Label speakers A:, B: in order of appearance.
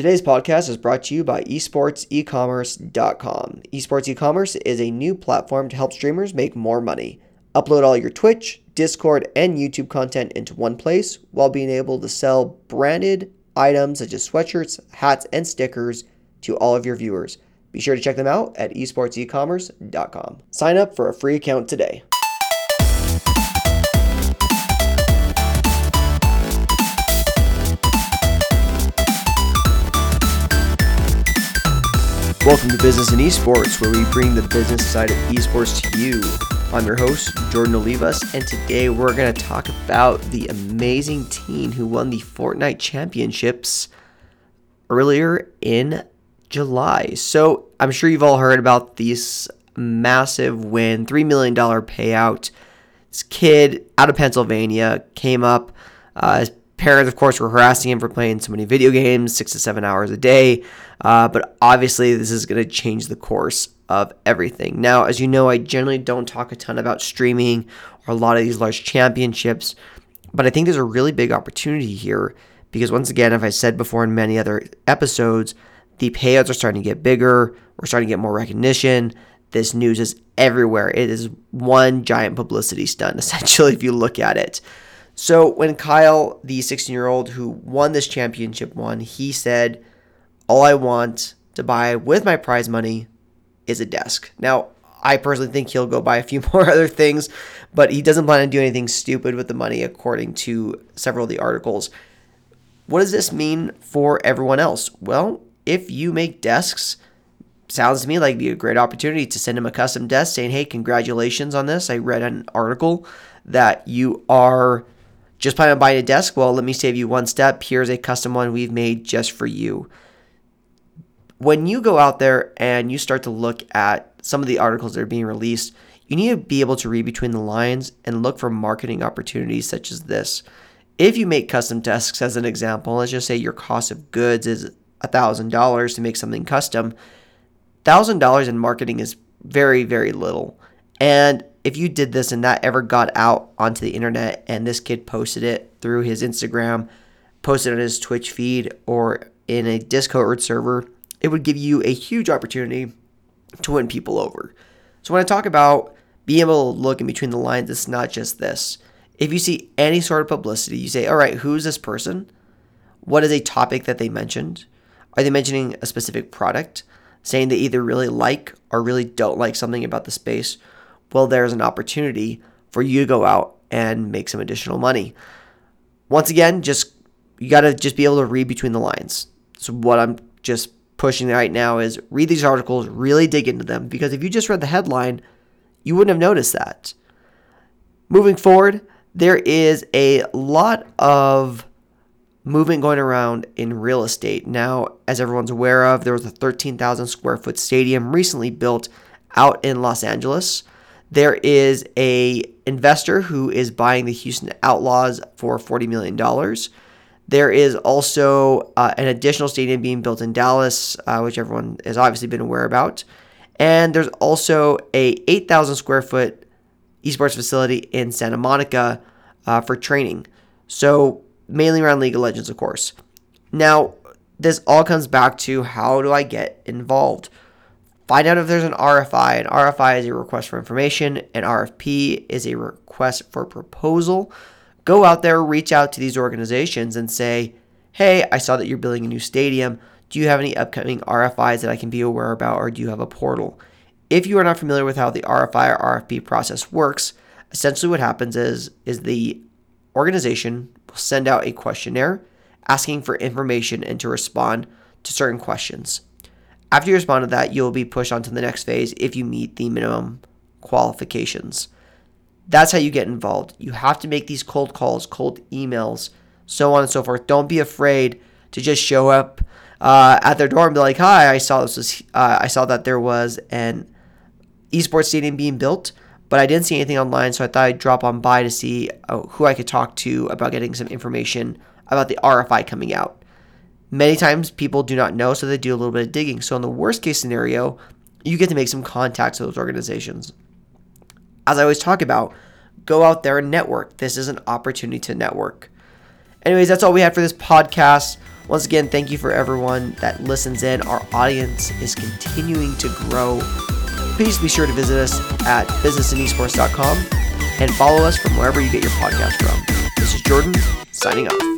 A: Today's podcast is brought to you by esportsecommerce.com. Esports e-commerce is a new platform to help streamers make more money. Upload all your Twitch, Discord, and YouTube content into one place while being able to sell branded items such as sweatshirts, hats, and stickers to all of your viewers. Be sure to check them out at esportsecommerce.com. Sign up for a free account today. Welcome to Business and Esports, where we bring the business side of esports to you. I'm your host, Jordan Olivas, and today we're going to talk about the amazing team who won the Fortnite Championships earlier in July. So I'm sure you've all heard about this massive win, $3 million payout. This kid out of Pennsylvania came up. Uh, parents, of course, were harassing him for playing so many video games, six to seven hours a day. Uh, but obviously, this is going to change the course of everything. Now, as you know, I generally don't talk a ton about streaming or a lot of these large championships, but I think there's a really big opportunity here because, once again, as I said before in many other episodes, the payouts are starting to get bigger. We're starting to get more recognition. This news is everywhere. It is one giant publicity stunt, essentially, if you look at it. So, when Kyle, the 16 year old who won this championship, won, he said, all I want to buy with my prize money is a desk. Now, I personally think he'll go buy a few more other things, but he doesn't plan to do anything stupid with the money, according to several of the articles. What does this mean for everyone else? Well, if you make desks, sounds to me like be a great opportunity to send him a custom desk saying, hey, congratulations on this. I read an article that you are just planning on buying a desk. Well, let me save you one step. Here's a custom one we've made just for you when you go out there and you start to look at some of the articles that are being released, you need to be able to read between the lines and look for marketing opportunities such as this. If you make custom desks, as an example, let's just say your cost of goods is $1,000 to make something custom, $1,000 in marketing is very, very little. And if you did this and that ever got out onto the internet and this kid posted it through his Instagram, posted on his Twitch feed, or in a Discord server, it would give you a huge opportunity to win people over. So when I talk about being able to look in between the lines, it's not just this. If you see any sort of publicity, you say, all right, who's this person? What is a topic that they mentioned? Are they mentioning a specific product? Saying they either really like or really don't like something about the space? Well, there's an opportunity for you to go out and make some additional money. Once again, just you got to just be able to read between the lines. So what I'm just pushing right now is read these articles, really dig into them, because if you just read the headline, you wouldn't have noticed that. Moving forward, there is a lot of movement going around in real estate. Now, as everyone's aware of, there was a 13,000 square foot stadium recently built out in Los Angeles. There is a investor who is buying the Houston Outlaws for $40 million. There is also uh, an additional stadium being built in Dallas, uh, which everyone has obviously been aware about. And there's also a 8,000 square foot esports facility in Santa Monica uh, for training. So mainly around League of Legends, of course. Now, this all comes back to how do I get involved? Find out if there's an RFI. An RFI is a request for information. An RFP is a request for proposal go out there, reach out to these organizations and say, hey, I saw that you're building a new stadium. Do you have any upcoming RFIs that I can be aware about, or do you have a portal? If you are not familiar with how the RFI or RFP process works, essentially what happens is, is the organization will send out a questionnaire asking for information and to respond to certain questions. After you respond to that, you'll be pushed on to the next phase if you meet the minimum qualifications. That's how you get involved. You have to make these cold calls, cold emails, so on and so forth. Don't be afraid to just show up uh, at their door and be like, "Hi, I saw this was, uh, I saw that there was an esports stadium being built, but I didn't see anything online, so I thought I'd drop on by to see uh, who I could talk to about getting some information about the RFI coming out." Many times people do not know, so they do a little bit of digging. So in the worst case scenario, you get to make some contacts with those organizations as I always talk about, go out there and network. This is an opportunity to network. Anyways, that's all we had for this podcast. Once again, thank you for everyone that listens in. Our audience is continuing to grow. Please be sure to visit us at businessandesports.com and follow us from wherever you get your podcast from. This is Jordan signing off.